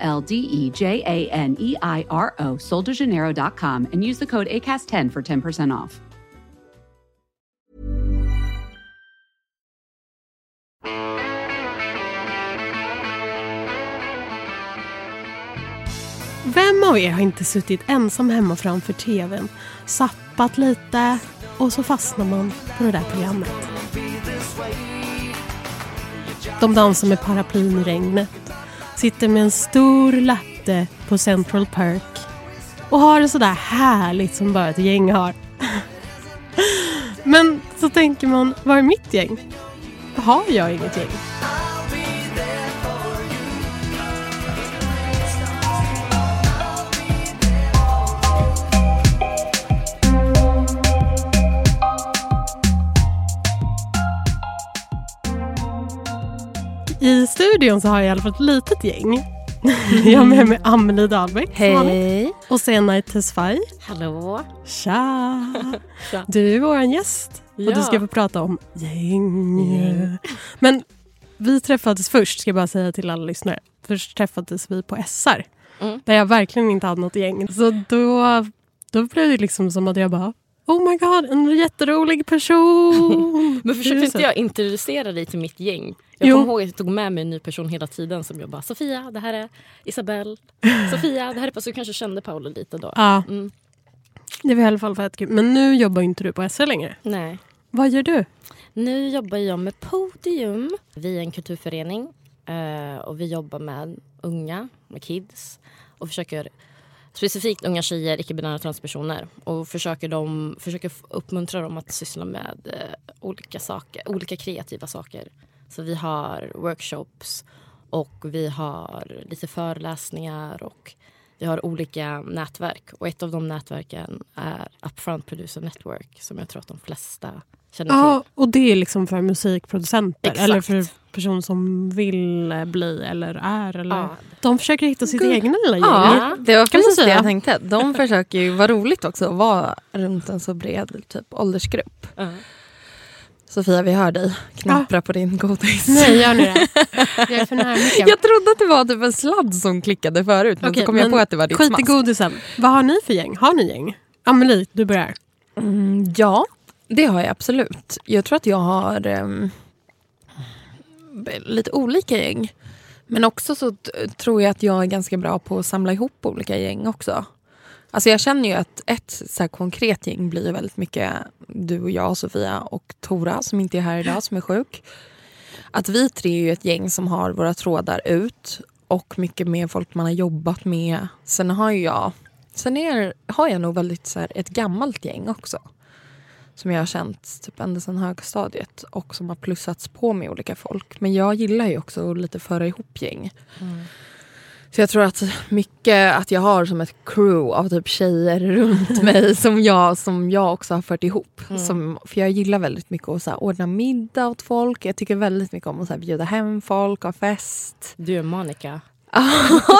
L D E J A N E I R O, soldejaneiro.com, and use the code ACAST10 for 10% off. Vem av er har inte suttit ensam hemma framför tvn, sappat lite och så fastnar man på det där programmet? De dansar med paraplyn i regnet, sitter med en stor latte på Central Perk och har det sådär härligt som bara ett gäng har. Men så tänker man, var är mitt gäng? Har jag inget gäng? Studion så har jag i alla fall ett litet gäng. Jag har med mig Amelie vanligt. Hej! och Senai Tesfaye. Hallå! Tja! Tja. Du är vår gäst och Ja. du ska få prata om gäng. Men vi träffades först, ska jag bara säga till alla lyssnare. Först träffades vi på SR. Mm. Där jag verkligen inte hade något gäng. Så då, då blev det liksom som att jag bara Oh my god, en jätterolig person! Men försökte inte jag introducera dig till mitt gäng? Jag Jo. kommer ihåg att jag tog med mig en ny person hela tiden som jag bara Sofia, det här är Isabelle. Sofia, det här är. Så du kanske kände Paolo lite då? Ja, Mm. det var i alla fall fett kul. Men nu jobbar inte du på SR längre. Nej. Vad gör du? Nu jobbar jag med Podium. Vi är en kulturförening eh, och vi jobbar med unga, med kids och försöker specifikt unga tjejer, icke-binära transpersoner och försöker, dem, försöker uppmuntra dem att syssla med eh, olika saker, olika kreativa saker. Så vi har workshops och vi har lite föreläsningar och vi har olika nätverk och ett av de nätverken är Upfront Producer Network som jag tror att de flesta känner Ja, till. och det är liksom för musikproducenter Exakt. eller för personer som vill eh, bli eller är. Eller... Ja. De försöker hitta sitt egna lilla gäng. Ja, det var precis det jag tänkte. De försöker ju vara roligt också att vara runt en så bred typ, åldersgrupp. Ja. Sofia, vi hör dig knappra på din godis. Nej, gör ni det? Jag är för nära. Jag trodde att det var typ en sladd som klickade förut men så kom jag på att det var ditt Skit i smask. godisen. Vad har ni för gäng? Har ni gäng? Amelie, du börjar. Mm, ja, det har jag absolut. Jag tror att jag har ehm, lite olika gäng. Men också så tror jag att jag är ganska bra på att samla ihop olika gäng också. Alltså jag känner ju att ett så här konkret gäng blir väldigt mycket du och jag, Sofia och Tora som inte är här idag, som är sjuk. Att vi tre är ju ett gäng som har våra trådar ut och mycket med folk man har jobbat med. Sen har ju jag, sen är, har jag nog väldigt så här, ett gammalt gäng också. Som jag har känt typ ända sedan högstadiet och som har plussats på med olika folk. Men jag gillar ju också att lite föra ihop gäng. Mm. Så jag tror att mycket att jag har som ett crew av typ tjejer runt mig som jag, som jag också har fört ihop. Som, för jag gillar väldigt mycket att så här, ordna middag åt folk. Jag tycker väldigt mycket om att så här, bjuda hem folk, ha fest. Du är Monica. ja,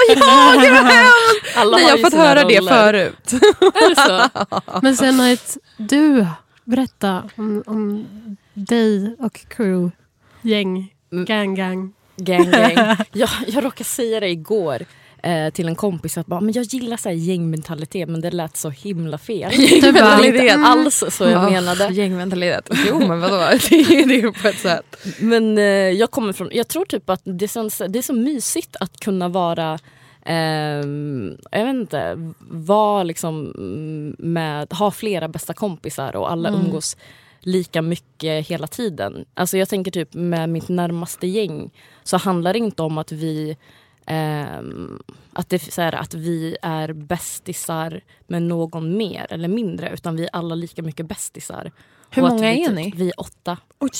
gud vad hemskt! Nej, har jag har fått höra det roller. förut. Är det så? Men sen har ett, du, berätta om, om dig och crew, gäng, Mm. gang gang. Gang, gang. Jag, jag råkade säga det igår eh, till en kompis att bara, men jag gillar så här gängmentalitet men det lät så himla fel. Det inte mm. alls så jag Ja, menade. Gängmentalitet. Jo men vadå, det är ju det på ett sätt. Men eh, jag kommer från, jag tror typ att det, känns, det är så mysigt att kunna vara ehm, jag vet inte, vara liksom mm, med, ha flera bästa kompisar och alla Mm. umgås lika mycket hela tiden. Alltså jag tänker typ med mitt närmaste gäng så handlar det inte om att vi eh, att, det, så här, att vi är bästisar med någon mer eller mindre utan vi är alla lika mycket bästisar. Hur Och många vi är typ- ni? Vi är åtta. Oj,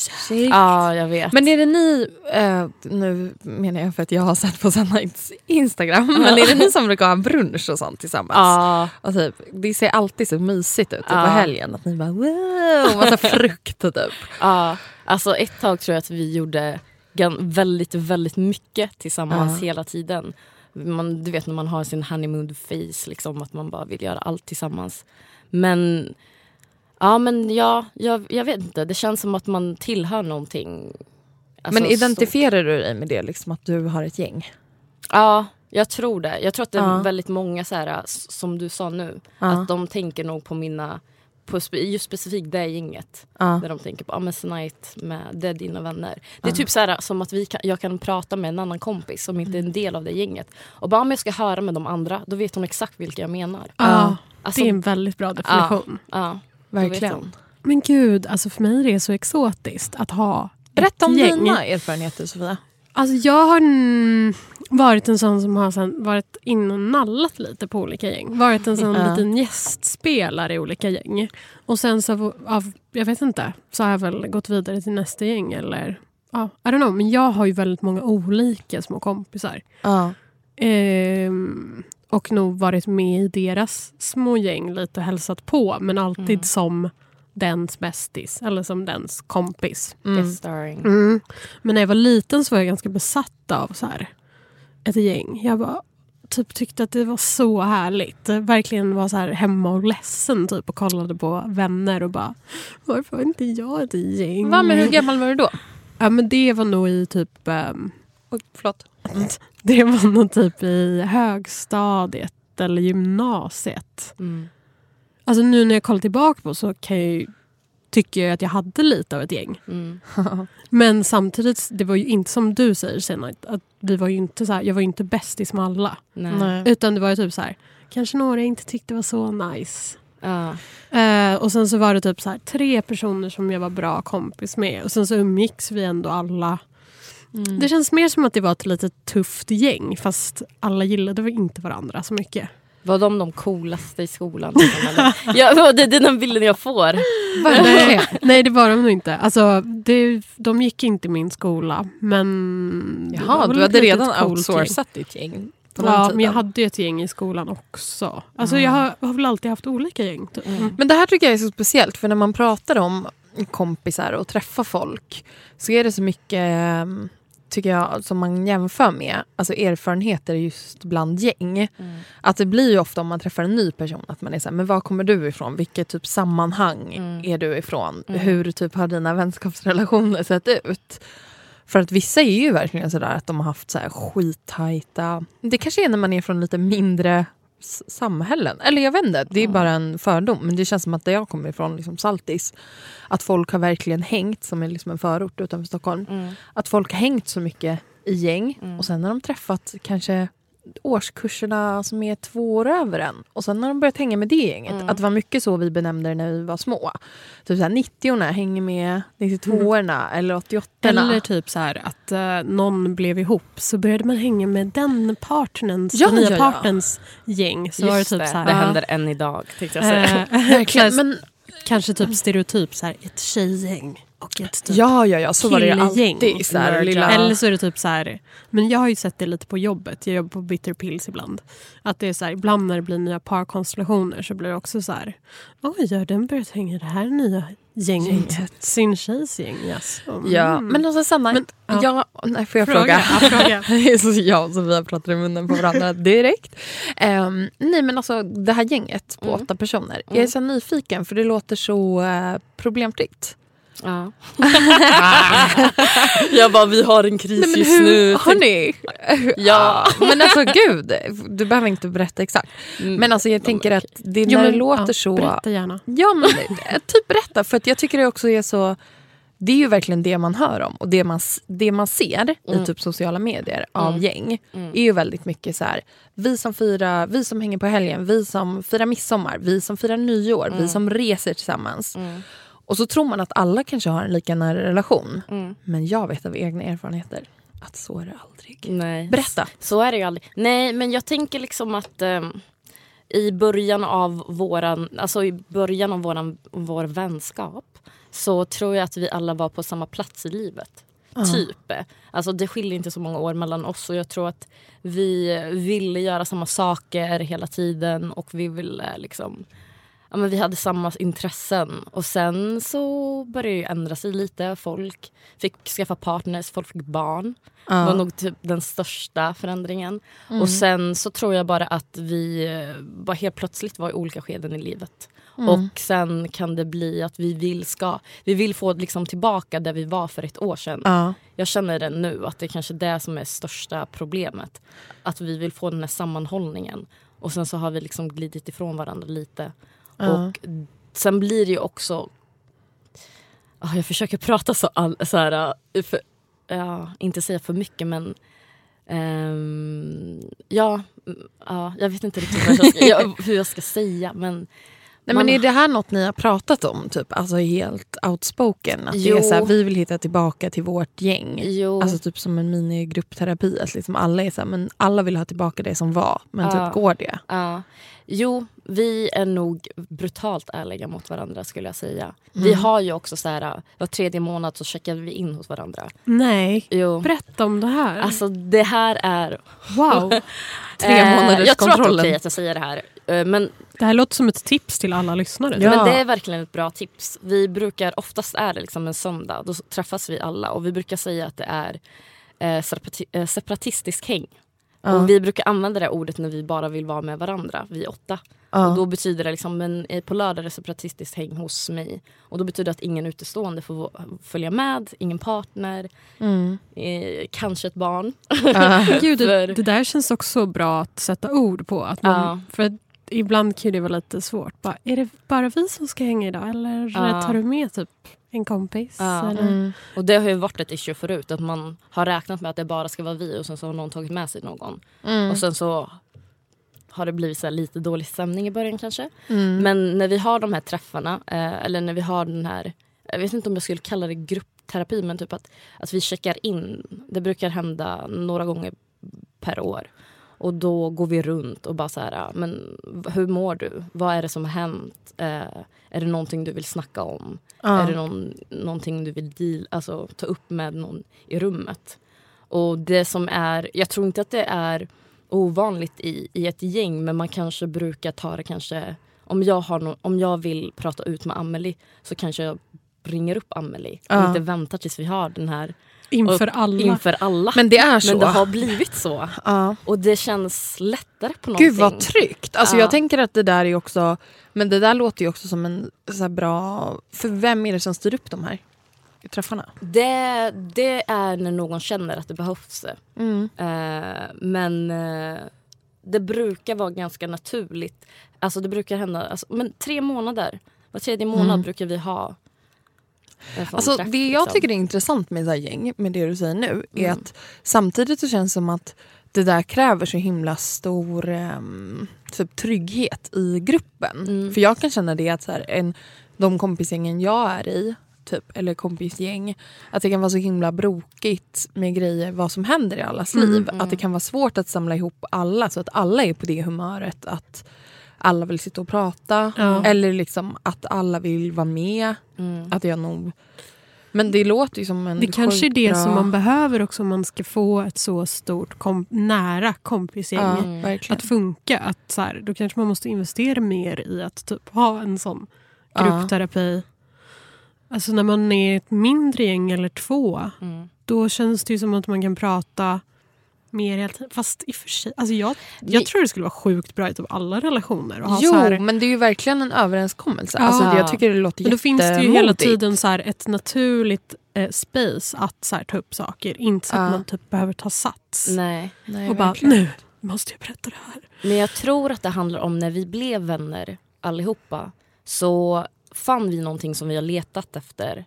Ja, jag vet. Men är det ni, eh, nu menar jag för att jag har sett på Sunnights Instagram, men är det ni som brukar ha brunch och sånt tillsammans? Ja, Och typ, det ser alltid så mysigt ut typ, Ja. på helgen. Att ni bara wow, massa frukt och typ. ja. Alltså ett tag tror jag att vi gjorde väldigt, väldigt mycket tillsammans Ja. hela tiden. Man, du vet när man har sin honeymoon face, liksom, att man bara vill göra allt tillsammans. Men ja, men ja, jag, jag vet inte. Det känns som att man tillhör någonting. Alltså, men identifierar du dig med det, liksom, att du har ett gäng? Ja, jag tror det. Jag tror att det är Ja. väldigt många, så här, som du sa nu, Ja. att de tänker nog på mina, på spe, just specifikt det gänget. Ja. Där de tänker på, ah, men med, det är dina vänner. Det är typ så här, som att vi kan, jag kan prata med en annan kompis som inte är en del av det gänget. Och bara om jag ska höra med de andra, då vet hon exakt vilka jag menar. Alltså, det är en väldigt bra definition. ja, Verkligen. Men gud, alltså för mig är det så exotiskt att ha Berätta om ett gäng. dina erfarenheter Sofia. Alltså jag har mm, varit en sån som har sen varit in och nallat lite på olika gäng. Varit en sån Ja. liten gästspelare i olika gäng. Och sen så av, jag vet inte, så har jag väl gått vidare till nästa gäng eller ja, I don't know. Men jag har ju väldigt många olika små kompisar. Ja. Ehm, och nog varit med i deras små gäng lite och hälsat på. Men alltid Mm. som dens bästis eller som dens kompis. Mm. Mm. Men när jag var liten så var jag ganska besatt av så här, ett gäng. Jag bara, typ tyckte att det var så härligt. Verkligen var så här hemma och ledsen typ, och kollade på vänner och bara varför har inte jag ett gäng? Va, men hur gammal var du då? Ja, men det var nog i typ ehm, Oj, förlåt. det var nog typ i högstadiet eller gymnasiet. Mm. Alltså nu när jag kollar tillbaka på så kan jag ju, tycker jag att jag hade lite av ett gäng. Mm. Men samtidigt, det var ju inte som du säger senare, att vi var ju inte så här, jag var ju inte bästis med alla. Nej. Utan det var ju typ så här, kanske några jag inte tyckte var så nice. Ja. Eh, och sen så var det typ så här, tre personer som jag var bra kompis med. Och sen så umgicks vi ändå alla. Mm. Det känns mer som att det var ett lite tufft gäng fast alla gillade väl inte varandra så mycket. Var de de coolaste i skolan? ja, det är den bilden jag får. Nej, nej det var de nog inte. Alltså, det, de gick inte i min skola men... Jaha, du hade redan coolt gäng. outsourcat ditt gäng. Ja, men jag hade ju ett gäng i skolan också. Alltså, Jag har, har väl alltid haft olika gäng. Typ. Men det här tycker jag är så speciellt för när man pratar om kompisar och träffar folk så är det så mycket ehm, tycker jag som man jämför med alltså erfarenheter just bland gäng. Att det blir ju ofta om man träffar en ny person att man är så här, men var kommer du ifrån? Vilket typ sammanhang Mm. är du ifrån? Mm. Hur typ har dina vänskapsrelationer sett ut? För att vissa är ju verkligen sådär att de har haft så här skittajta... Det kanske är när man är från lite mindre samhällen. Eller jag vet inte, det är Mm. bara en fördom. Men det känns som att där jag kommer ifrån, liksom Saltis, att folk har verkligen hängt, som är liksom en förort utanför Stockholm, Mm. att folk har hängt så mycket i gäng Mm. och sen har de träffat kanske årskurserna som är två år över en. Och sen har de börjat hänga med det gänget. Mm. Att det var mycket så vi benämnde det när vi var små. Typ såhär 90-orna hänger med 92-orna eller 88-orna. Eller typ så här att eh, någon blev ihop så började man hänga med den partnerns, Ja, den nya ja, ja. partnerns gäng. Så var det Just typ det, så här, det ja. händer än idag tänkte jag säga. Eh, Verkligen. här, Men, Kanske typ stereotyp så här, ett tjejgäng och ett typ ja, ja, ja, så var det alltid. Så här, lilla... Eller så är det typ så här, men jag har ju sett det lite på jobbet, jag jobbar på Bitter Pills ibland. Att det är så här, ibland när det blir nya parkonstellationer så blir det också så här, oj har den börjat hänga i det här nya gänget? Gänget. Sin tjejs gäng alltså. Mm. Ja, men alltså Sanna, Men, ja. ja. nej, får jag fråga? Fråga, ja, fråga. Det är så jag och Sofia pratar i munnen på varandra direkt. Ehm, nej men alltså det här gänget på Mm. åtta personer. Jag är Mm. så nyfiken för det låter så uh, problemfritt. Ja. jag bara, vi har en kris Nej, men just hur, nu. har ni? Ja. men alltså gud, du behöver inte berätta exakt. Mm. Men alltså jag tänker att det, Jo, när det men, låter ja, så... Berätta gärna. Ja men eh, typ berätta för att jag tycker det också är så det är ju verkligen det man hör om och det man, det man ser Mm. i typ sociala medier av Mm. gäng Mm. är ju väldigt mycket så här, vi som firar, vi som hänger på helgen, vi som firar midsommar, vi som firar nyår, vi Mm. som reser tillsammans. Mm. Och så tror man att alla kanske har en lika nära relation. Mm. Men jag vet av egna erfarenheter att så är det aldrig. Nej. Berätta. Så är det ju aldrig. Nej, men jag tänker liksom att ehm, i början av våran, alltså i början av våran, vår vänskap så tror jag att vi alla var på samma plats i livet. Typ. Alltså det skiljer inte så många år mellan oss och jag tror att vi ville göra samma saker hela tiden och vi ville liksom Ja, men vi hade samma intressen och sen så började det ändra sig lite. Folk fick skaffa partners, folk fick barn. Det var nog typ den största förändringen. Och sen så tror jag bara att vi eh, bara helt plötsligt var i olika skeden i livet. Och sen kan det bli att vi vill, ska, vi vill få liksom tillbaka där vi var för ett år sedan. Ja. Jag känner det nu, att det är kanske är det som är största problemet. Att vi vill få den här sammanhållningen. Och sen så har vi liksom glidit ifrån varandra lite. Och sen blir det ju också... Ah, jag försöker prata så, all, så här... eh, För, ja, inte säga för mycket men... ehm, ja, mm, ja, jag vet inte riktigt jag ska, jag, hur jag ska säga men... Nej, Man- men är det här något ni har pratat om? Typ, alltså helt outspoken? Att det Jo. är så här, vi vill hitta tillbaka till vårt gäng. Jo, Alltså typ som en minigruppterapi. Att liksom alla är så här, men alla vill ha tillbaka det som var. Men Ja. typ går det? ja. jo, vi är nog brutalt ärliga mot varandra skulle jag säga. Vi har ju också så här, var tredje månad så checkar vi in hos varandra. Nej, Jo. berätta om det här. Alltså det här är... wow. Tre månaders Jag tror att det är okej att jag säger det här. Eh, Men Det här låter som ett tips till alla lyssnare. Ja. Men det är verkligen ett bra tips. Vi brukar, oftast är det liksom en söndag, då träffas vi alla och vi brukar säga att det är eh, eh, separatistisk häng. Ja. Och vi brukar använda det ordet när vi bara vill vara med varandra, vi åtta. Ja. Och då betyder det liksom, men eh, på lördag är det separatistiskt häng hos mig. Och då betyder det att ingen utestående får följa med, ingen partner, Mm. eh, kanske ett barn. Ja. Gud, det, det där känns också bra att sätta ord på. Att man, Ja. För ibland kan det vara lite svårt. Bara, är det bara vi som ska hänga idag? Eller Ja. tar du med typ en kompis? Ja. Eller? Mm. Och det har ju varit ett issue förut, att man har räknat med att det bara ska vara vi och sen så har någon tagit med sig någon. Mm. Och sen så har det blivit så här lite dålig stämning i början kanske. Mm. Men när vi har de här träffarna, eh, eller när vi har den här, jag vet inte om jag skulle kalla det gruppterapi, men typ att, att vi checkar in. Det brukar hända några gånger per år. Och då går vi runt och bara så här, ja, men hur mår du? Vad är det som har hänt? Eh, är det någonting du vill snacka om? Ja. Är det någon, någonting du vill deal, alltså, ta upp med någon i rummet? Och det som är, jag tror inte att det är ovanligt i, i ett gäng men man kanske brukar ta det kanske om jag, har no, om jag vill prata ut med Amelie så kanske jag ringer upp Amelie och inte väntar tills vi har den här Inför alla. inför alla. Men det är så. Men det har blivit så. ja. Och det känns lättare på någonting. Gud vad tryggt. Alltså Ja. Jag tänker att det där är också, men det där låter ju också som en så här bra, för vem är det som styr upp de här träffarna? Det, det är när någon känner att det behövs. Mm. Eh, men eh, det brukar vara ganska naturligt. Alltså det brukar hända, alltså, men tre månader, var tredje månad Mm. brukar vi ha Alltså, det jag liksom. tycker är intressant med så här gäng, med det du säger nu, är Mm. att samtidigt så känns det som att det där kräver så himla stor ehm, typ, trygghet i gruppen. Mm. För jag kan känna det att så här, en, de kompisgängen jag är i, typ, eller kompisgäng, att det kan vara så himla brokigt med grejer, vad som händer i allas Mm, liv. mm. Att det kan vara svårt att samla ihop alla så att alla är på det humöret att alla vill sitta och prata. Ja. Eller liksom att alla vill vara med. Mm. Att jag nog... Men det låter ju som en Det kanske är det bra... som man behöver också om man ska få ett så stort kom- nära kompisgäng Ja, att funka. Att så här, då kanske man måste investera mer i att typ ha en sån gruppterapi. Alltså när man är ett mindre gäng eller två Mm. då känns det ju som att man kan prata mer hela tiden. Fast i och för sig, alltså jag, jag tror det skulle vara sjukt bra i typ alla relationer. Att ha Jo, så här, men det är ju verkligen en överenskommelse. Ja. Alltså, jag tycker det låter men då finns det ju hela tiden så här ett naturligt eh, space att så här, ta upp saker. Inte så Ja. att man typ behöver ta sats. Nej. Nej, och bara, verkligen. nu måste jag berätta det här. Men jag tror att det handlar om när vi blev vänner allihopa så fann vi någonting som vi har letat efter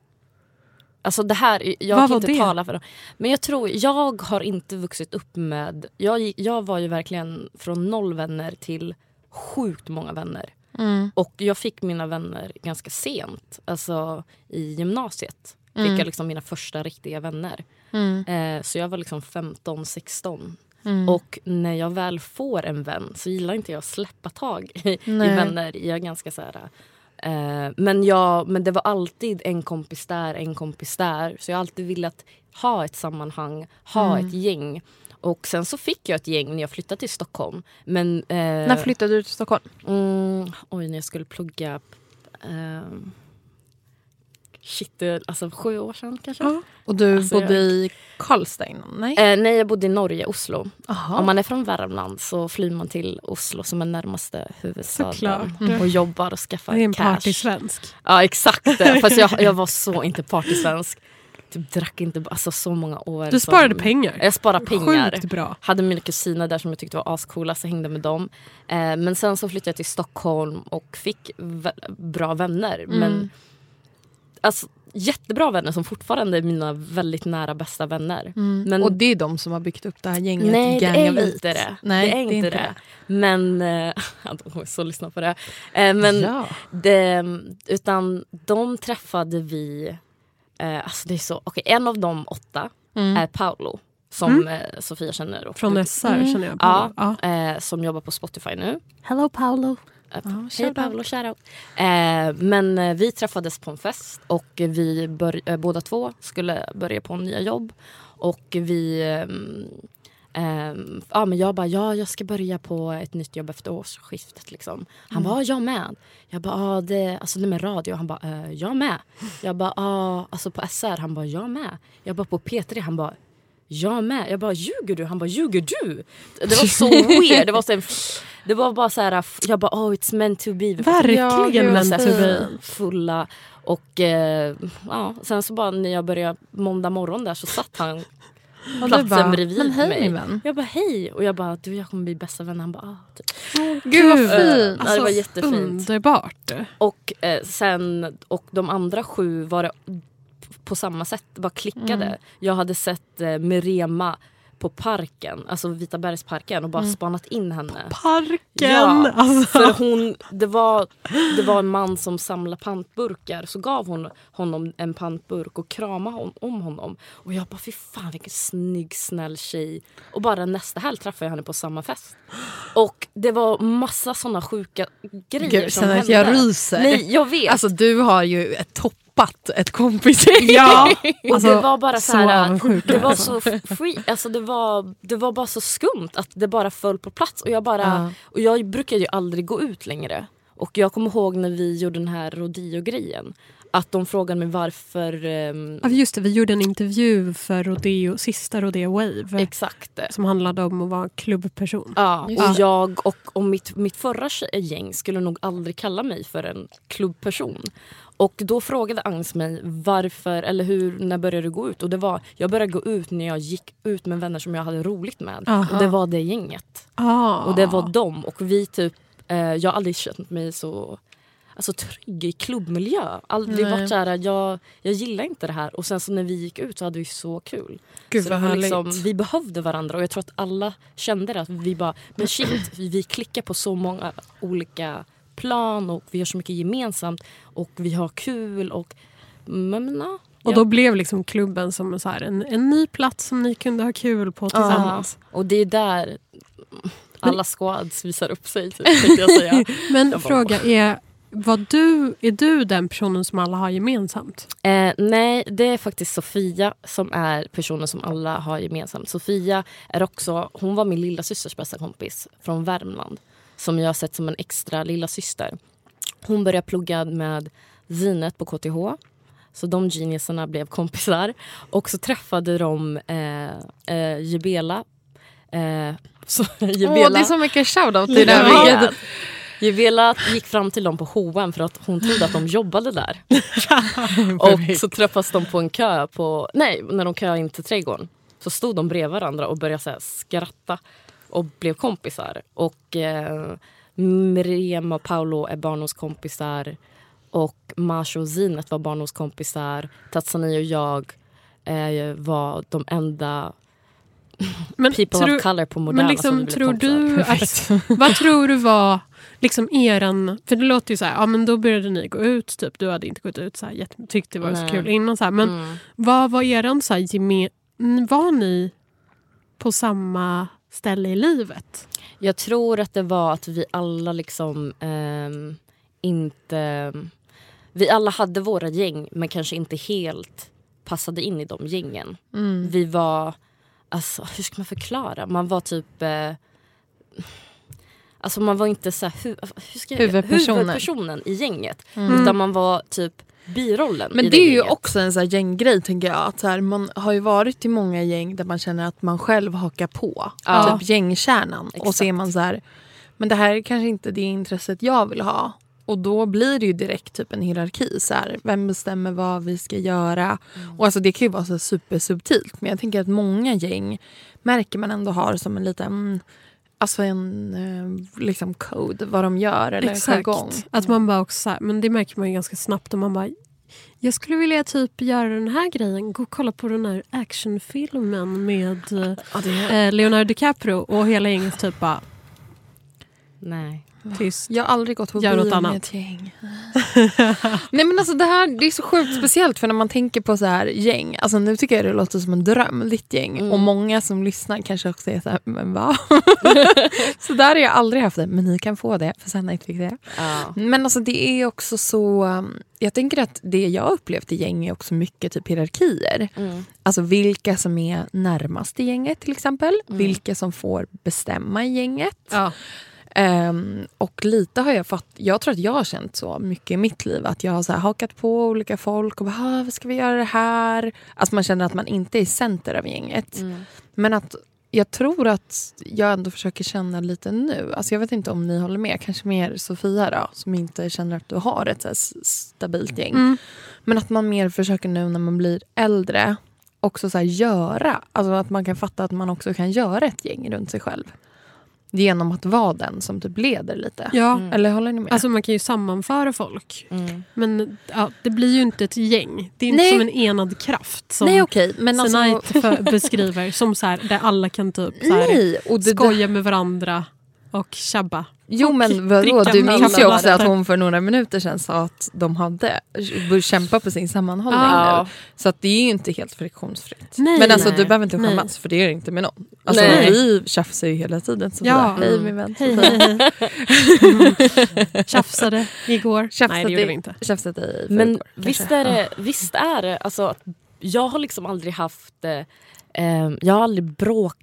Alltså det här, jag Vad kan inte det? tala för dem. Men jag tror, jag har inte vuxit upp med... Jag, jag var ju verkligen från noll vänner till sjukt många vänner. Mm. Och jag fick mina vänner ganska sent. Alltså i gymnasiet fick Mm. jag liksom mina första riktiga vänner. Mm. Eh, så jag var liksom 15-16. Mm. Och när jag väl får en vän så gillar inte jag att släppa tag i, i vänner. Jag är ganska så här... Eh, men, jag, men det var alltid en kompis där, en kompis där. Så jag har alltid velat ha ett sammanhang, ha Mm. ett gäng. Och sen så fick jag ett gäng när jag flyttade till Stockholm. Men, eh, När flyttade du till Stockholm? Mm, oj, när jag skulle plugga... ehm, shit, det alltså sju år sedan kanske. Ja. Och du Alltså, bodde jag- i Karlstad innan? Nej? Eh, nej, jag bodde i Norge, Oslo. Aha. Om man är från Värmland så flyr man till Oslo som är närmaste huvudstaden. Såklart. Och jobbar och skaffar Det är en cash. partysvensk. Ja, exakt. Fast jag, jag var så inte partysvensk. Typ drack inte alltså, så många år. Du sparade som- pengar. Jag sparade pengar. Sjukt bra. Hade mina kusiner där som jag tyckte var ascoola så jag hängde med dem. Eh, men sen så flyttade jag till Stockholm och fick bra vänner. Mm. Men alltså, jättebra vänner som fortfarande är mina väldigt nära bästa vänner. Mm. Men- och det är de som har byggt upp det här gänget Nej, det Gang är Eight. inte det. Nej, det är inte det. Men... Eh, ja, de kommer så lyssna på det. Eh, men ja. det, utan de träffade vi... Eh, alltså det är så, okej, en av de åtta Mm. är Paolo. Som eh, Sofia känner. Och Från SR Mm. känner jag. Ja, Ja. Eh, som jobbar på Spotify nu. Hello Paolo. Eh, Ja, Hej. Paolo, shoutout. Eh, men eh, vi träffades på en fest och vi bör, eh, båda två skulle börja på nya jobb. Och vi... ehm, ja, men jag bara, ja jag ska börja på ett nytt jobb efter årsskiftet. Liksom. Han bara, ja, jag med. Jag bara, ja det, alltså det med radio. Han bara, eh, jag med. Jag bara, ja alltså på SR. Han bara, jag med. Jag bara, på P3. Han bara, jag med. Jag bara, ljuger du? Han bara, ljuger du? Det var så weird. Det var, så, det var bara så här, jag bara, oh it's meant to be. Verkligen Ja, meant to be. fint. Fulla. Och eh, ja, sen så bara när jag började måndag morgon där så satt han platsen bara, bredvid men hej mig. min vän. Jag bara hej och jag bara du jag kommer bli bästa vän. Han bara ah, typ. Gud vad Gud. fint. Ja, det var jättefint. Underbart. Och eh, sen och de andra sju var det på samma sätt, bara klickade. Mm. Jag hade sett eh, Merema på parken, alltså Vita bergsparken och bara Mm. spanat in henne. Parken! Ja, Alltså. För hon, det, var, det var en man som samlade pantburkar. Så gav hon honom en pantburk och kramade hon, om honom. Och jag bara, fy fan vilken snygg snäll tjej. Och bara nästa helg träffade jag henne på samma fest. Och det var massa såna sjuka grejer Gud, som hände. jag ryser. Nej, jag vet. Alltså du har ju ett toppat ett kompisgäng. Ja, alltså, det var bara så så här, avundsjuk det var alltså. så free, alltså det var, det var bara så skumt att det bara föll på plats. Och jag, bara, Ja. och jag brukar ju aldrig gå ut längre. Och jag kommer ihåg när vi gjorde den här rodeo-grejen. Att de frågade mig varför... ehm, Ja, just det, vi gjorde en intervju för Rodeo, sista Rodeo Wave. exakt. som handlade om att vara klubbperson. Ja, Just och det. jag och, och mitt, mitt förra gäng skulle nog aldrig kalla mig för en klubbperson. Och då frågade Agnes mig varför, eller hur, när började du gå ut? Och det var, jag började gå ut när jag gick ut med vänner som jag hade roligt med. Aha. Och det var det gänget. Ah. Och det var dem. Och vi typ, eh, jag har aldrig känt mig så alltså, trygg i klubbmiljö. Aldrig Nej. varit såhär, jag, jag gillar inte det här. Och sen så när vi gick ut så hade vi så kul. Gud så vad liksom, vi behövde varandra och jag tror att alla kände det. Att vi bara, men shit, vi, klickar på så många olika plan och vi har så mycket gemensamt och vi har kul och men, ja. Och Ja. då blev liksom klubben som så här, en, en ny plats som ni kunde ha kul på tillsammans. Och det är där alla squads visar upp sig typ, jag säga. Men Jag bara- fråga är, vad du, är du den personen som alla har gemensamt? Eh, nej, det är faktiskt Sofia som är personen som alla har gemensamt. Sofia är också, hon var min lilla systers bästa kompis från Värmland. Som jag har sett som en extra lilla syster. Hon började plugga med Zinet på KTH. Så de geniusarna blev kompisar. Och så träffade de eh, eh, Jebela. Eh, så, Jebela. Åh, det är så mycket shoutout i det här. Juvela gick fram till dem på H&M för att hon trodde att de jobbade där. och så träffas de på en kö, på, nej, när de köade in till trädgården. Så stod de bredvid varandra och började så skratta och blev kompisar. Och eh, Miriam och Paolo är barndomskompisar. Och Masho och Zinet var barndomskompisar. Tatsani och jag eh, var de enda Men, people tror- of color på Moderna men som liksom, vi tror du att, vad tror du var liksom eran, för det låter ju så här, ja men då började ni gå ut, typ. du hade inte gått ut så här, tyckte det var så kul innan. Så här, men Mm. vad var eran så här, var ni på samma ställe i livet? Jag tror att det var att vi alla liksom ehm, inte... Vi alla hade våra gäng men kanske inte helt passade in i de gängen. Mm. Vi var... Alltså, hur ska man förklara? Man var typ... Eh, alltså man var inte så här, hu, hur ska jag, Huvudpersonen. huvudpersonen i gänget. Mm. Utan man var typ birollen Men i det är ju gänget. också en så här gänggrej tänker jag. Att så här, man har ju varit i många gäng där man känner att man själv hakar på. Ja. Typ gängkärnan. Och Exakt. så är man så här, men det här är kanske inte det intresset jag vill ha. Och då blir det ju direkt typ en hierarki. Så här, vem bestämmer vad vi ska göra? Och alltså det kan ju vara så supersubtilt. Men jag tänker att många gäng märker man ändå har som en liten mm, Alltså en eh, liksom code, vad de gör eller Exakt. jargong. Att man bara också men det märker man ju ganska snabbt. Och man bara, jag skulle vilja typ göra den här grejen. Gå och kolla på den här actionfilmen med eh, Leonardo DiCaprio. Och hela gänget typ bara, Nej. tyst. Jag har aldrig gått på Gör bio något med ett gäng. Nej men alltså det här det är så sjukt speciellt för när man tänker på så här gäng. Alltså nu tycker jag det låter som en dröm, ditt gäng. Mm. Och många som lyssnar kanske också är så här, men va? så där har jag aldrig haft det. Men ni kan få det för sen fick det. Ja. Men alltså det är också så... um, Jag tänker att det jag har upplevt i gäng är också mycket typ hierarkier. Mm. Alltså vilka som är närmast i gänget till exempel. Mm. Vilka som får bestämma i gänget. Ja. Ehm, och lite har jag fatt, jag tror att jag har känt så mycket i mitt liv. Att jag har så hakat på olika folk och bara, "Ah, vad ska vi göra det här? Alltså man känner att man inte är center av gänget. Mm. Men att jag tror att jag ändå försöker känna lite nu. Alltså jag vet inte om ni håller med, kanske mer Sofia då, som inte känner att du har ett så stabilt gäng. Mm. Men att man mer försöker nu när man blir äldre också så göra, alltså att man kan fatta att man också kan göra ett gäng runt sig själv. Genom att vara den som typ leder lite. Ja. Eller håller ni med? Alltså man kan ju sammanföra folk. Mm. Men ja, det blir ju inte ett gäng. Det är inte Nej. som en enad kraft som Nej okej, men alltså... Beskriver. Som så här, där alla kan typ så här, Nej, och det, skoja med varandra och tjabba. Jo men vadå, du minns ju också att hon för några minuter sedan sa att de hade börjat kämpa på sin sammanhållning Ja. nu. Så att det är ju inte helt friktionsfritt. Nej, men alltså nej. du behöver inte Nej. skämmas för det är det inte med någon. Alltså Nej. vi tjafsar ju hela tiden. Så Ja. Hej min vän. Hej, hej, hej. Tjafsade igår. Tjafsade Nej, det gjorde vi inte. Tjafsat i Men förrgår, visst kanske. är det, visst är det alltså, att jag har liksom aldrig haft eh, eh, jag har aldrig bråk,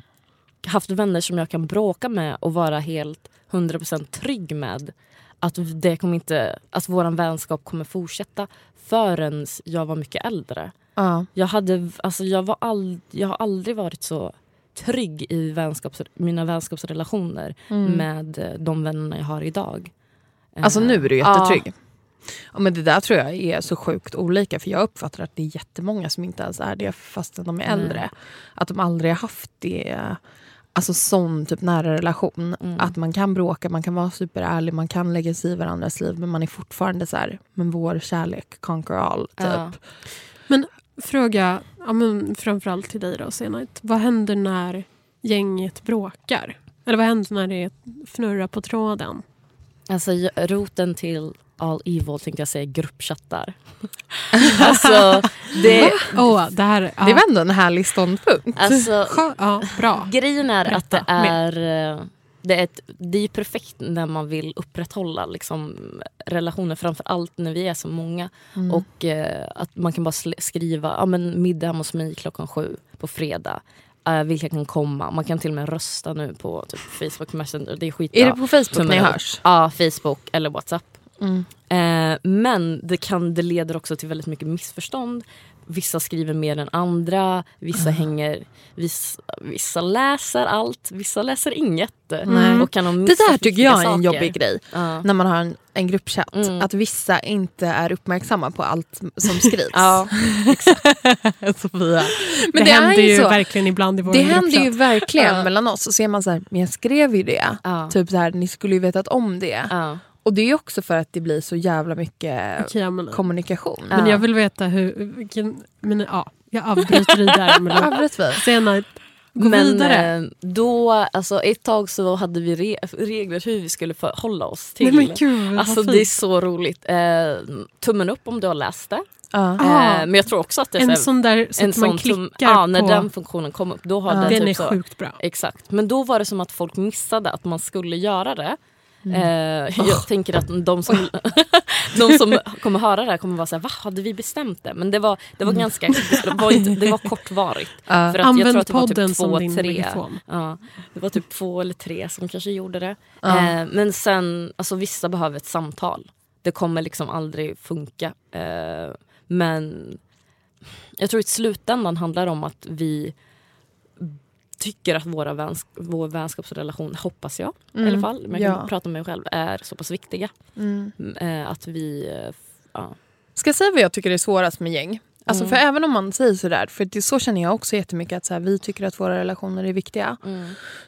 haft vänner som jag kan bråka med och vara helt 100% trygg med att, det kommer inte, att vår vänskap kommer fortsätta förrän jag var mycket äldre. Ja. Jag, hade, alltså jag, var all, jag har aldrig varit så trygg i vänskaps, mina vänskapsrelationer Mm. med eh, de vännerna jag har idag. Alltså Eh, nu är du ja. jättetrygg. Ja, men det där tror jag är så sjukt olika för jag uppfattar att det är jättemånga som inte ens är det fastän de är äldre. Att de aldrig har haft det, alltså sån typ nära relation. Mm. Att man kan bråka, man kan vara superärlig, man kan lägga sig i varandras liv men man är fortfarande så här, men vår kärlek conquer all. Typ. Ja. Fråga, ja, men framförallt till dig då Senait. Vad händer när gänget bråkar? Eller vad händer när det fnurrar på tråden? Alltså roten till all evil tänkte jag säga gruppchattar. alltså, det, Åh, det här... Ja, Det var ändå en härlig ståndpunkt. alltså, skö- ja, bra. grejen är att det Berätta är, eh, det är, ett, det är perfekt när man vill upprätthålla liksom, relationer, framför allt när vi är så många. Mm. Och eh, att man kan bara skriva ja, men middag hemma hos mig klockan sju på fredag. Uh, vilka kan komma? Man kan till och med rösta nu på typ, Facebook Messenger. Det är skitbra. är det på Facebook ni hörs? Ja, Facebook eller Whatsapp. Mm. Eh, men det, kan, det leder också till väldigt mycket missförstånd. Vissa skriver mer än andra, vissa hänger, vissa, vissa läser allt, vissa läser inget. Nej. Och kan ha Det där tycker jag är en saker. jobbig grej. Ja. När man har en, en gruppchatt. Mm. Att vissa inte är uppmärksamma på allt som skrivs. Ja. Sofia. det, det är händer ju så. verkligen ibland i vår Det händer ju gruppchatt. verkligen Ja. mellan oss. Och så är man så här, men jag skrev ju det. Ja. Typ så här, ni skulle ju vetat om det. Ja. Och det är också för att det blir så jävla mycket Okej, Amelie. kommunikation. Men jag vill veta hur... Vilken, men, ja, jag avbryter dig där. Men Avbröt vi? Senare, gå Men vidare. eh, då, alltså ett tag så hade vi re regler hur vi skulle förhålla oss till... Nej, men gud, alltså det är så roligt. Eh, tummen upp om du har läst det. Ja. Ah, eh, men jag tror också att det är en sån där så en att man sån klickar ja, när på... den funktionen kom upp. Då har Ja. den, den typ är så, sjukt bra. Exakt. Men då var det som att folk missade att man skulle göra det. Mm. Eh, jag tänker att de som, de som kommer höra det här kommer vara såhär, va hade vi bestämt det? Men det var, det var ganska, det var, inte, det var kortvarigt. Ja. För att jag tror att det var typ två, tre. Ja, det var typ två eller tre som kanske gjorde det. Ja. Eh, men sen, alltså vissa behöver ett samtal. Det kommer liksom aldrig funka. Eh, men jag tror i slutändan handlar det om att vi tycker att våra väns vår vänskapsrelation, hoppas jag i alla fall, men jag kan Ja. prata om mig själv, är så pass viktiga. Mm. Eh, att vi... Eh, ja. Ska jag säga vad jag tycker är svårast med gäng? Alltså Mm. för även om man säger sådär, för det, så känner jag också jättemycket att så här, vi tycker att våra relationer är viktiga.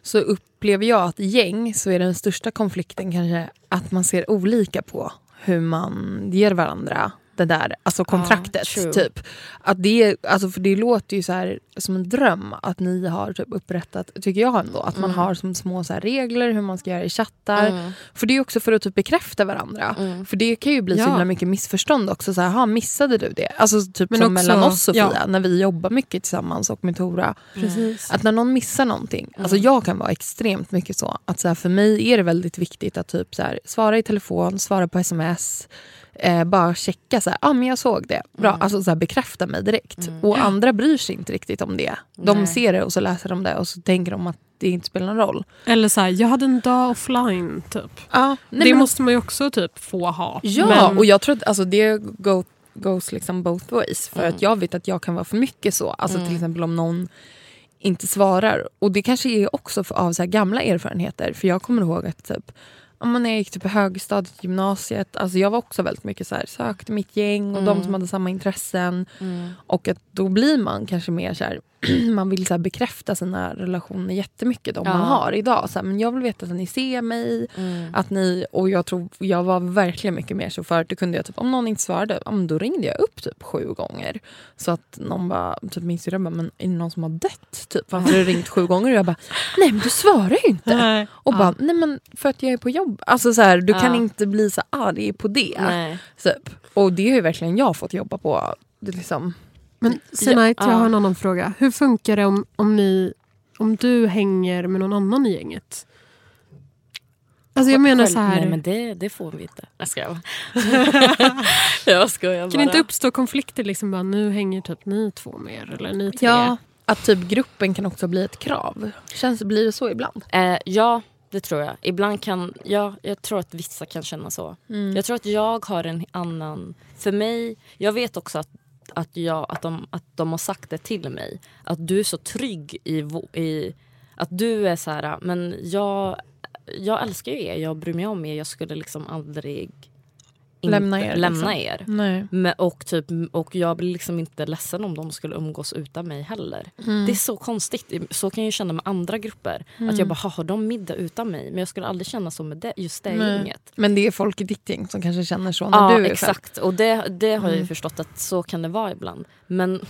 Så upplever jag att gäng så är den största konflikten kanske att man ser olika på hur man ger varandra det där, alltså kontraktet. true. typ. Att det, alltså för det låter ju så här som en dröm att ni har typ upprättat, tycker jag ändå, att man har som små så här regler hur man ska göra i chattar. Mm. För det är också för att typ bekräfta varandra. Mm. För det kan ju bli så Ja. himla mycket missförstånd också. Så här, "Ha, missade du det? Alltså typ Men som också- mellan oss Sofia, ja. när vi jobbar mycket tillsammans och med Tora. Precis. Att när någon missar någonting, Mm. alltså jag kan vara extremt mycket så. Att så här, för mig är det väldigt viktigt att typ så här, svara i telefon, svara på sms. Eh, bara checka så här, ah, men jag såg det. Bra, Mm. alltså så här, bekräfta mig direkt. Och andra bryr sig inte riktigt om det. De Nej. ser det och så läser de det och så tänker de att det inte spelar någon roll. Eller så här, jag hade en dag offline typ. Ja, det måste man ju också typ få ha. Ja, Men- och jag tror att alltså, det go, goes liksom both ways. För Mm. att jag vet att jag kan vara för mycket så. Alltså till exempel om någon inte svarar. Och det kanske är också för, av så gamla erfarenheter. För jag kommer ihåg att typ, men när jag gick typ i högstadiet, gymnasiet. Alltså jag var också väldigt mycket så här, sökte mitt gäng och de som hade samma intressen. Och att då blir man kanske mer så här, man vill så här bekräfta sina relationer jättemycket. De man Ja. har idag. Så här, men jag vill veta att ni ser mig. Mm. Att ni, och jag tror jag var verkligen mycket mer så förut. Då kunde jag typ, om någon inte svarade, ja, då ringde jag upp typ sju gånger. Så att någon bara, typ min syrra bara, men är det någon som har dött? Typ, varför har du ringt sju gånger? Och jag bara, nej men du svarar ju inte. Nej. Och bara, nej men för att jag är på jobb. Alltså så här, du kan Ja. inte bli så arg på det. Nej. Typ. Och det har ju verkligen jag fått jobba på. Det liksom, Men Senait, jag Ja. har en annan fråga. Hur funkar det om, om, ni, om du hänger med någon annan i gänget? Alltså jag menar så här, Nej men det, det får vi inte. Jag skojar bara. jag skojar bara. kan det inte uppstå konflikter? Liksom bara, nu hänger typ ni två mer eller ni tre? ja, att typ gruppen kan också bli ett krav. Känns, blir det så ibland? Eh, ja, det tror jag. Ibland kan... Ja, jag tror att vissa kan känna så. Mm. Jag tror att jag har en annan... För mig... Jag vet också att, att, jag, att, de, att de har sagt det till mig. Att du är så trygg i... i att du är så här... Men jag, jag älskar ju er. Jag bryr mig om er. Jag skulle liksom aldrig... inte Lämna er, Lämna liksom. er. Men, och, typ, och jag blir liksom inte ledsen om de skulle umgås utan mig heller. Mm. Det är så konstigt. Så kan jag känna med andra grupper. Att jag bara, "Ha, har de middag utan mig? Men jag skulle aldrig känna så med det, just det Nej. gänget. Men det är folk i ditt gäng som kanske känner så när Ja, du är själv. exakt. Och det, det har jag ju Mm. förstått att så kan det vara ibland. Men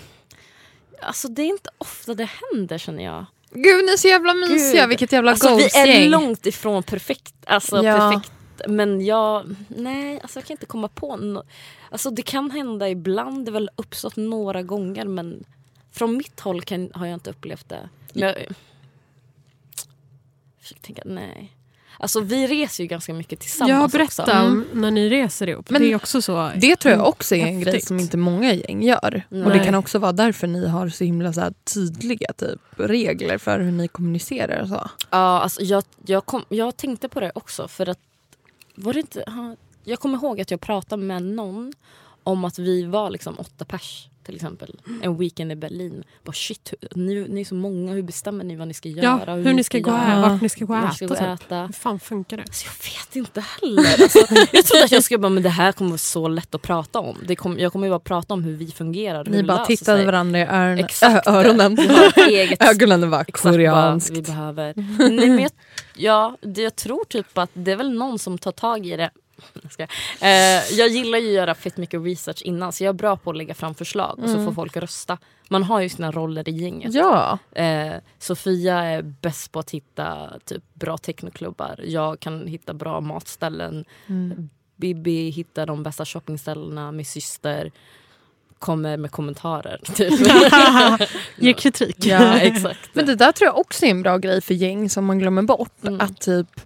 alltså, det är inte ofta det händer känner jag. Gud ni är så jävla mysiga, Gud. vilket jävla Alltså, vi är långt ifrån perfekt. Alltså, Ja. perfekt. Men jag, nej, alltså jag kan inte komma på no- alltså Det kan hända ibland, det har väl uppstått några gånger men från mitt håll kan, har jag inte upplevt det. Men jag, jag försöker tänka, nej. Alltså vi reser ju ganska mycket tillsammans också. berätta om när ni reser ihop. Men det är också så Det tror jag också är en häftigt. grej som inte många gäng gör. Och det Nej. kan också vara därför ni har så himla så här tydliga typ, regler för hur ni kommunicerar och så. Ja, alltså jag, jag, kom, jag tänkte på det också för att var det inte, jag kommer ihåg att jag pratade med någon om att vi var liksom åtta pers till exempel en weekend i Berlin. Bara shit, hur- ni, ni är så många, hur bestämmer ni vad ni ska göra? Ja, hur ni ska gå göra? vart ni ska gå och äta. ska gå typ. äta. Hur fan funkar det? Alltså, jag vet inte heller. Alltså, jag trodde att jag skulle bara, men det här kommer vara så lätt att prata om. Det kom, jag kommer ju bara prata om hur vi fungerar. Ni hur bara tittade varandra i öron, Exakt. öronen. Eget Ögonen var koreanskt. vi behöver. Nej, men jag, ja, det, jag tror typ att det är väl någon som tar tag i det Jag. Eh, jag gillar ju att göra fett mycket research innan så jag är bra på att lägga fram förslag och så får folk rösta. Man har ju sina roller i gänget. Ja. Eh, Sofia är bäst på att hitta typ, bra technoklubbar. Jag kan hitta bra matställen. Bibi hittar de bästa shoppingställena. Min syster kommer med kommentarer. Typ. Ge kritik. ja, exakt. Men det där tror jag också är en bra grej för gäng som man glömmer bort. Mm. Att typ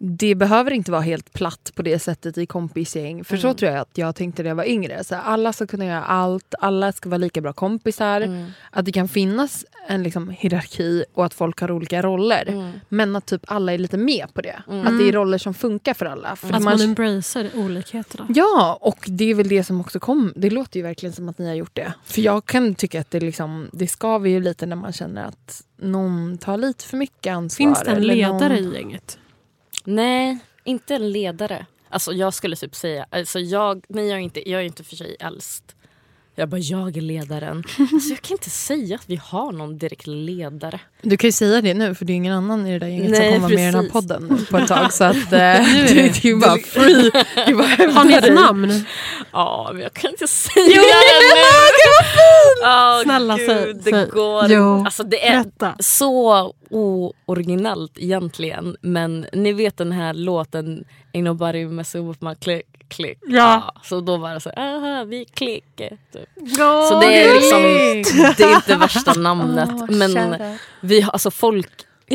det behöver inte vara helt platt på det sättet i kompisgäng. För så Mm. tror jag att jag tänkte när jag var yngre. Så här, alla ska kunna göra allt, alla ska vara lika bra kompisar. Mm. Att det kan finnas en liksom, hierarki och att folk har olika roller. Mm. Men att typ alla är lite med på det. Att det är roller som funkar för alla. För Att man, man embracear olikheterna. Ja, och det är väl det som också kom. Det låter ju verkligen som att ni har gjort det. För jag kan tycka att det, liksom, det skaver ju lite när man känner att någon tar lite för mycket ansvar. Finns det en ledare någon... i gänget? Nej, inte en ledare. Alltså jag skulle typ säga, alltså jag, nej jag är inte, jag är inte för sig äldst. Jag bara, jag är ledaren. Alltså jag kan inte säga att vi har någon direkt ledare. Du kan ju säga det nu för det är ingen annan i det där gänget Nej, som kommer med i den här podden på ett tag. Så att, eh, det, det är ju bara free. Det är bara Har ni ett namn? Ja, men jag kan inte säga det nu. Åh, Snälla, Gud, säg- det säg. går Jo, Alltså det är Berätta. så ooriginellt egentligen. Men ni vet den här låten Ain't nobody messing with my click click. Ja. så då var det så här, aha vi klick. Typ. Så det är liksom, det är inte värsta namnet. men vi alltså folk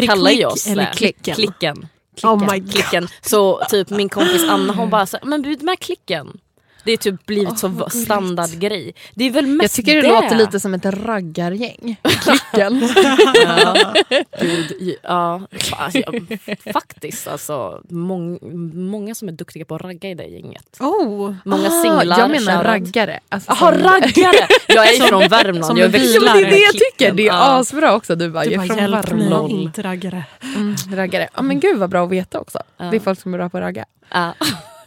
kallar ju klick oss eller det. klicken? Klicken. Oh my God. klicken. Så typ min kompis Anna hon bara så men bjud med klicken. Det är typ blivit så vad gulligt. standardgrej. Det är väl Jag mest tycker det, låter lite som ett raggargäng. Klicken. Ja, Gud, ja, fa- ja, faktiskt alltså. Mång, många som är duktiga på att ragga i det gänget. Oh. Många Ah, singlar. jag menar shoutout. raggare. Alltså, som- raggare! Jag är från Värmland. som jag växt Ja, det är det jag tycker. Det är Ja. asbra också. Du bara, Du jag är bara från mig Värmland. inte raggare. Mm, raggare. Ja, men gud vad bra att veta också. Ja. Det är folk som är bra på att ragga. Ja.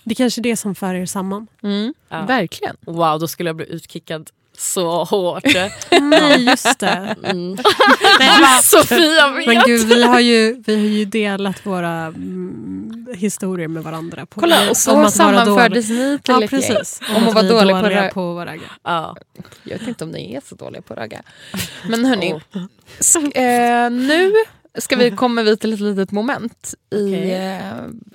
Det är kanske är det som för er samman. Mm, Ja. Verkligen. Wow, då skulle jag bli utkickad så hårt. Nej, just det. Mm. Nej, Sofia vet! Men gud, vi har ju, vi har ju delat våra mm, historier med varandra. På, Kolla, och om så att vara sammanfördes ni till Ja, precis. Om att vara vi är dålig på på att ragga. Ja. Jag vet inte om ni är så dåliga på att ragga. Men hörni, Oh. sk- eh, nu ska vi komma vi till ett litet moment i Okej. eh,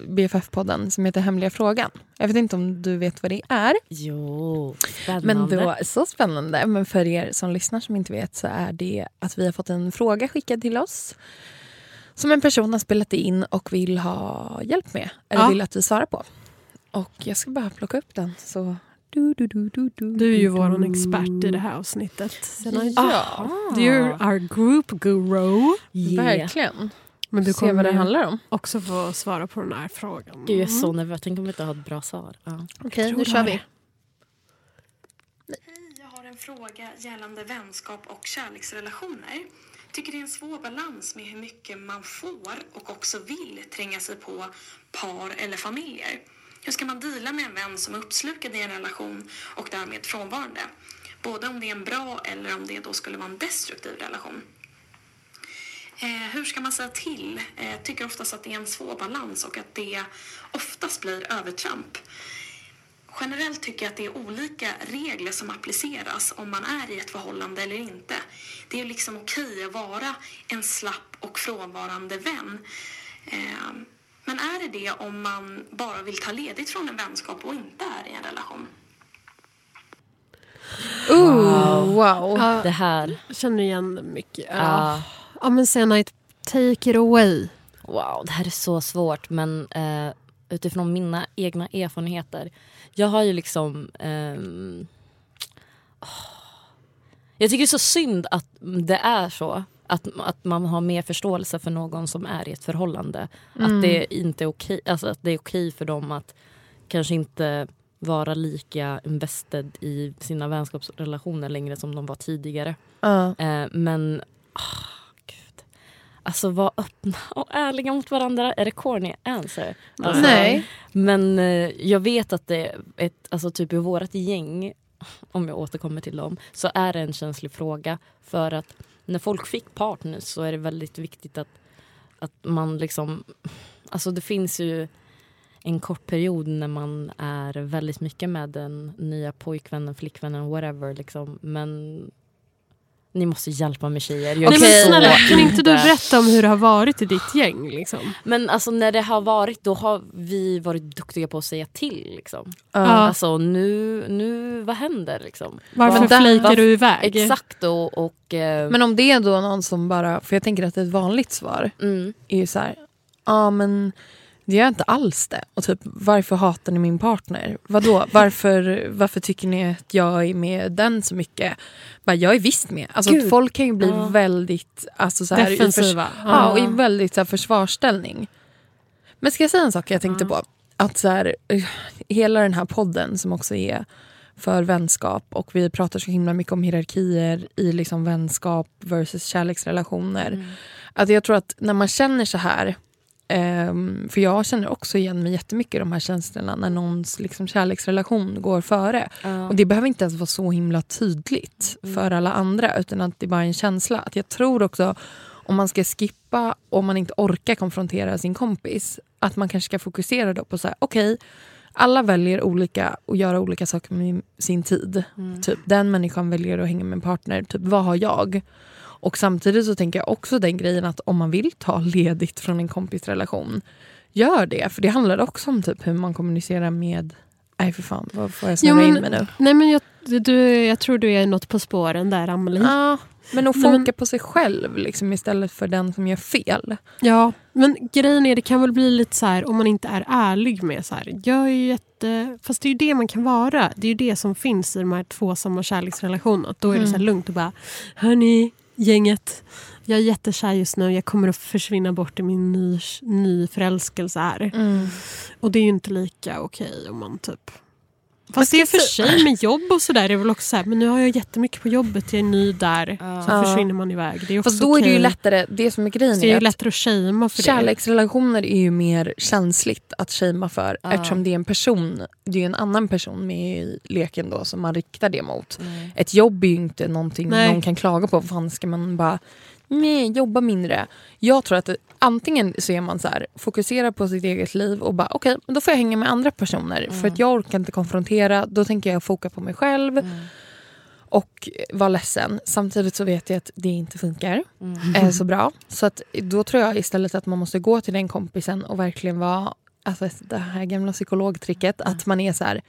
BFF-podden som heter Hemliga frågan. Jag vet inte om du vet vad det är. Jo, spännande. Men då, så spännande. Men för er som lyssnar som inte vet så är det att vi har fått en fråga skickad till oss. Som en person har spelat in och vill ha hjälp med. Eller Ja. vill att vi svarar på. Och jag ska bara plocka upp den. Så... Du, du, du, du, du, Du är ju du, vår du. expert i det här avsnittet. Sen Ja, Du är our group guru. Yeah. verkligen. Men du Se vad det kommer handlar om. också få svara på den här frågan. Gud, jag är så nervös. Tänk om vi inte har ett bra svar. Ja. Okej, nu kör vi. Hej, jag har en fråga gällande vänskap och kärleksrelationer. Tycker det är en svår balans med hur mycket man får och också vill tränga sig på par eller familjer. Hur ska man dela med en vän som är uppslukad i en relation och därmed frånvarande? Både om det är en bra eller om det då skulle vara en destruktiv relation. Eh, hur ska man säga till? Eh, tycker oftast att det är en svår balans och att det oftast blir övertramp. Generellt tycker jag att det är olika regler som appliceras om man är i ett förhållande eller inte. Det är liksom okej att vara en slapp och frånvarande vän. Eh, men är det det om man bara vill ta ledigt från en vänskap och inte är i en relation? Ooh, wow. Ja, Det här. jag känner igen mycket. Ja. Ja. ja men Senite, take it away. Wow, det här är så svårt men eh, utifrån mina egna erfarenheter. Jag har ju liksom... ehm, åh. jag tycker det är så synd att det är så. Att, att man har mer förståelse för någon som är i ett förhållande. Att det inte är okej, alltså att det är okej för dem att kanske inte vara lika invested i sina vänskapsrelationer längre som de var tidigare. Ja. Eh, men, ah, gud. Alltså var öppna och ärliga mot varandra. Är det corny answer? Alltså, Nej. Men eh, jag vet att det är ett, alltså typ i vårt gäng, om jag återkommer till dem, så är det en känslig fråga. För att när folk fick partners så är det väldigt viktigt att, att man liksom, alltså det finns ju en kort period när man är väldigt mycket med den nya pojkvännen, flickvännen, whatever. Liksom. Men ni måste hjälpa mig tjejer. Jag Nej, men så snälla, kan inte du berätta om hur det har varit i ditt gäng? Liksom? Men alltså när det har varit, då har vi varit duktiga på att säga till. Liksom. Ja. Alltså nu, nu, vad händer liksom? Varför vad- du iväg? Exakt och... och eh, Men om det är då någon som bara, för jag tänker att ett vanligt svar mm, är ju så här, ja men det gör jag inte alls det. Och typ varför hatar ni min partner? Vadå? Varför, varför tycker ni att jag är med den så mycket? Bara, jag är visst med. Alltså Gud. folk kan ju bli Ja. väldigt alltså, så här, Defensiva. Ja, och i väldigt så här, försvarsställning. Men ska jag säga en sak jag tänkte på? Att så här, eh, hela den här podden som också är för vänskap och vi pratar så himla mycket om hierarkier i liksom vänskap versus kärleksrelationer. Att jag tror att när man känner så här ehm, för jag känner också igen mig jättemycket i de här känslorna när någons liksom, kärleksrelation går före. ja. Och det behöver inte ens vara så himla tydligt för alla andra utan att det bara är en känsla. Att jag tror också om man ska skippa om man inte orkar konfrontera sin kompis att man kanske ska fokusera då på så här, okej alla väljer olika och göra olika saker med sin tid. Typ den människan väljer att hänga med en partner, typ vad har jag? Och samtidigt så tänker jag också den grejen att om man vill ta ledigt från en kompisrelation, gör det. För det handlar också om typ hur man kommunicerar med... Nej för fan, vad får jag snurra in mig nu? Nej, men jag, du, jag tror du är något på spåren där, Amelie. Ja, men att foka men- på sig själv liksom, istället för den som gör fel. Ja, men grejen är det kan väl bli lite så här om man inte är ärlig med så här. Jag är ju jätte... Fast det är ju det man kan vara. Det är ju det som finns i de här tvåsamma kärleksrelationerna. Då är det så här lugnt och bara Hörni, gänget. Jag är jättekär just nu. Jag kommer att försvinna bort i min ny, ny förälskelse här. Och det är ju inte lika okej om man typ... Fast det är för sig med jobb och sådär. Det är väl också så här, men nu har jag jättemycket på jobbet. Jag är ny där. Så Ja. försvinner man iväg. Det är också Fast då är det ju lättare, det som är grejen Så är är ju lättare att shamea för. Kärleksrelationer är ju mer känsligt att shamea för Ja. eftersom det är en person, det är en annan person med i leken då som man riktar det mot. Mm. Ett jobb är ju inte någonting Nej. någon kan klaga på. Fan ska man bara nej, jobba mindre? Jag tror att antingen så är man så här, fokuserar på sitt eget liv och bara okej, men då får jag hänga med andra personer för att jag orkar inte konfrontera. Då tänker jag foka på mig själv och vara ledsen. Samtidigt så vet jag att det inte funkar eh, så bra. Så att då tror jag istället att man måste gå till den kompisen och verkligen vara, alltså det här gamla psykologtricket, att man är så här,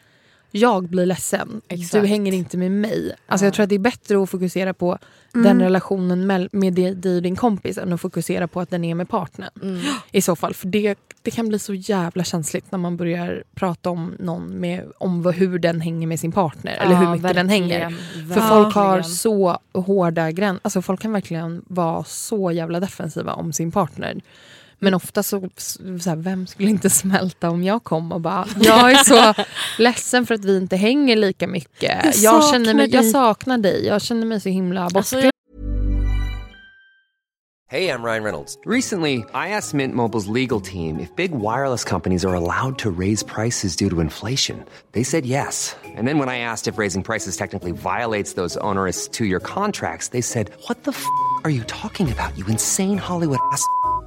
jag blir ledsen, Exakt. du hänger inte med mig. Alltså jag tror att det är bättre att fokusera på Mm. den relationen mell- med dig och din kompis än att fokusera på att den är med partnern. Mm. I så fall, för det, det kan bli så jävla känsligt när man börjar prata om någon med, om vad, hur den hänger med sin partner eller hur mycket den hänger. För folk har så hårda gränser. Alltså folk kan verkligen vara så jävla defensiva om sin partner. Men ofta så, så här, vem skulle inte smälta om jag kom och bara jag är så ledsen för att vi inte hänger lika mycket. Jag Jag, känner saknar mig, jag dig." saknar dig. Jag känner mig så himla bortglömd. Hey, I'm Ryan Reynolds. Recently, I asked Mint Mobile's legal team if big wireless companies are allowed to raise prices due to inflation. They said yes. And then when I asked if raising prices technically violates those onerous two year contracts, they said, What the f are you talking about, you insane Hollywood ass?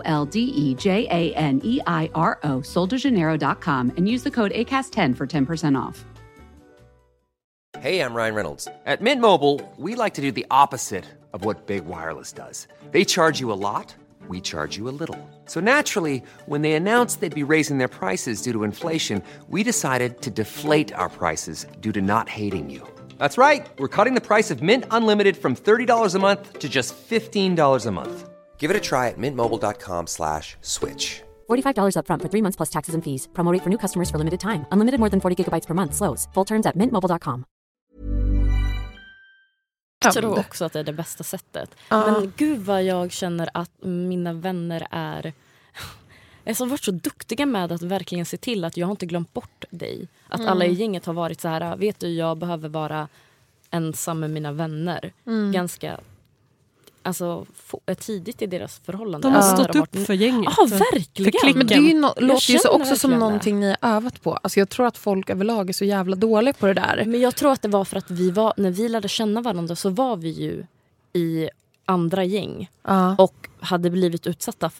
L D E J A N E I R O, soldejaneiro.com, and use the code ACAST10 for 10% off. Hey, I'm Ryan Reynolds. At Mint Mobile, we like to do the opposite of what Big Wireless does. They charge you a lot, we charge you a little. So naturally, when they announced they'd be raising their prices due to inflation, we decided to deflate our prices due to not hating you. That's right. We're cutting the price of Mint Unlimited from $30 a month to just $15 a month. Give it a try at mintmobile.com slash switch. $45 upfront for three months plus taxes and fees. Promo rate for new customers for limited time. Unlimited more than 40 gigabytes per month. Slows. Full terms at mintmobile.com. Jag tror också att det är det bästa sättet. Ja. Men gud vad jag känner att mina vänner är... Jag har varit så duktiga med att verkligen se till att jag har inte glömt bort dig. Att Mm. alla i gänget har varit så här, vet du jag behöver vara ensam med mina vänner. Mm. Ganska alltså, få- tidigt i deras förhållande. De har Alltså, stått upp för gänget. Ja, och- verkligen. Men det är ju no- låter ju också som verkligen någonting ni har övat på. Alltså jag tror att folk överlag är så jävla dåliga på det där. Men jag tror att det var för att vi var, när vi lärde känna varandra så var vi ju i andra gäng. Ja. och hade blivit utsatta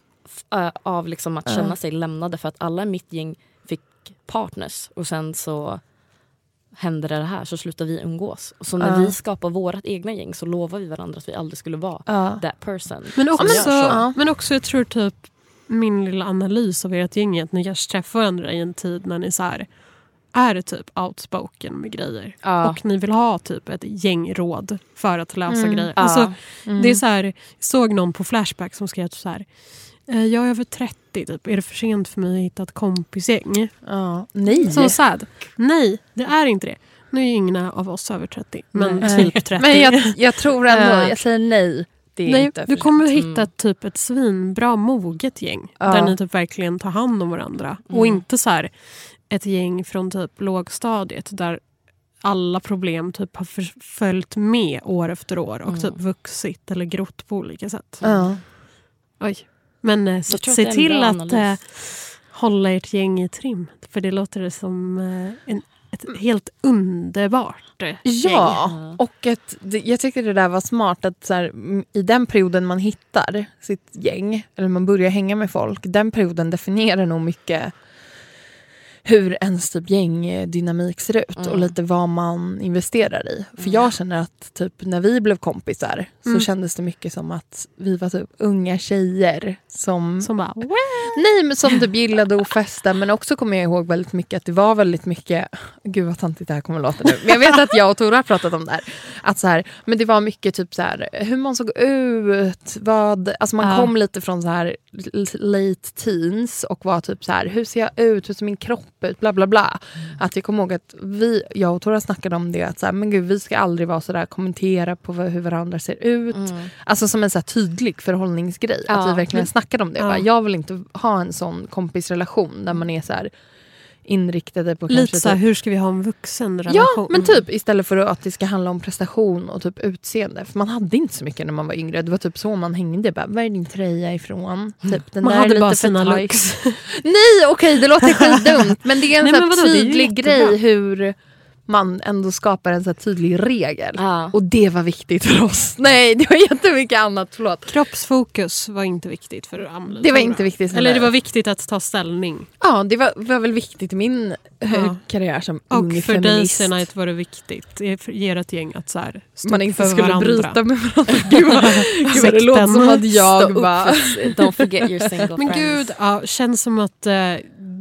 äh, av liksom att känna sig lämnade för att alla i mitt gäng fick partners och sen så hände det här så slutade vi umgås. Och så när Ja. vi skapar vårt egna gäng så lovar vi varandra att vi aldrig skulle vara Ja. that person. Men också, men också jag tror typ min lilla analys av ert gäng är att ni kanske träffar varandra i en tid när ni så här, är typ outspoken med grejer. Ja. Och ni vill ha typ ett gängråd för att lösa Mm. grejer. Alltså, Mm. det är så här, jag såg någon på Flashback som skrev så här. "Eh, Jag är över 30, typ. är det för sent för mig att hitta ett kompisgäng? Ja. Nej. Så sad. Nej, det är inte det. Nu är ju ingen av oss över 30, men Nej. typ 30. Men jag, jag tror ändå, jag säger nej. Det är Nej, du kommer sent. hitta typ ett svinbra moget gäng. Ja. Där ni typ verkligen tar hand om varandra. Och Mm. inte så här ett gäng från typ lågstadiet där alla problem typ har följt med år efter år och Mm. typ vuxit eller grott på olika sätt. Ja. Oj. Men eh, Jag se, till att analys. eh, hålla ert gäng i trim. För det låter det som eh, en, ett helt underbart eh, gäng. Ja, och ett, jag tyckte det där var smart att så här, i den perioden man hittar sitt gäng, eller man börjar hänga med folk, den perioden definierar nog mycket hur ens typ gängdynamik ser ut och Mm. lite vad man investerar i. För Mm. jag känner att typ när vi blev kompisar så Mm. kändes det mycket som att vi var typ unga tjejer som Som bara, Nej, men som typ gillade att festa. Men också kommer jag ihåg väldigt mycket att det var väldigt mycket... Gud vad tantigt det här kommer att låta nu. Men jag vet att jag och Tora har pratat om det här. Att så här men det var mycket typ så här, hur man såg ut. Vad, alltså man Ja. kom lite från så här late teens och var typ så här, hur ser jag ut? Hur ser min kropp ut? Bla bla bla. Att jag kommer ihåg att vi, jag och Tora snackade om det. Att så här, men gud, vi ska aldrig vara så där kommentera på hur varandra ser ut. Mm. Alltså som en så tydlig förhållningsgrej. Att Ja. vi verkligen snackade om det. Ja. Bara, Jag vill inte ha en sån kompisrelation där man är så här inriktade på lite så här, typ, hur ska vi ha en vuxen relation? Ja, men typ istället för att det ska handla om prestation och typ utseende. För man hade inte så mycket när man var yngre. Det var typ så man hängde. Bara, Var är din tröja ifrån? Typ, den Man där är hade bara sina looks. Nej, okej, det låter skitdumt. Men det är en Nej, så men här vadå, tydlig grej hur man ändå skapar en så här tydlig regel. Ja. Och det var viktigt för oss. Nej, det var jättemycket annat. Förlåt. Kroppsfokus var inte viktigt för Amelie. Det var inte viktigt Eller det var viktigt att ta ställning. Ja, det var, var väl viktigt i min eh, Ja. karriär som Och ung för dig feminist. Senite var det viktigt. Ge er ett gäng att så här, stå man inte för skulle varandra. bryta med varandra. Gud vad, gud vad det låter som att jag bara... Don't forget your single Men friends. gud, ja, känns som att eh,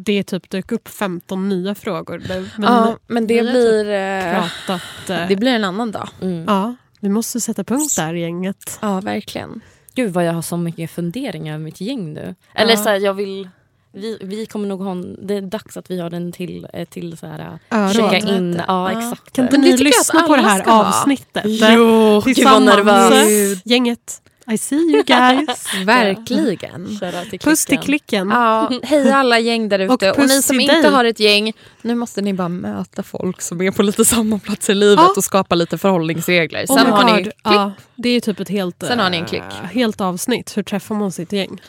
det typ dök upp 15 nya frågor. Men ja, men det har blir, eh, pratat... Eh, det blir en annan dag. Mm. ja, vi måste sätta punkt där gänget. Ja, verkligen. Gud vad jag har så mycket funderingar över mitt gäng nu. Eller Ja. så här, jag vill... Vi, vi kommer nog ha en, Det är dags att vi har en till, eh, till så här, Öron. checka in. Ja, Ja. exakt. Kan inte ni lyssna på det här avsnittet? Jo, gud vad nervös. Gänget. I see you guys. Verkligen. Till Puss till klicken. Ja, hej alla gäng där Och ute. Och, ni puss som inte dig. har ett gäng, nu måste ni bara möta folk som är på lite samma plats i livet Ja. och skapa lite förhållningsregler. Oh Sen my har ni God. klick. Ja, det är typ ett helt, Sen har ni en eh, klick. helt avsnitt. Hur träffar man sitt gäng?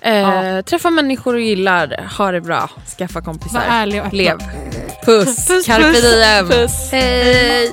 Eh, Träffa människor du gillar, ha det bra, skaffa Var kompisar. ärlig och öppen. Lev. Puss, Puss, carpe puss. diem. Puss. Hej.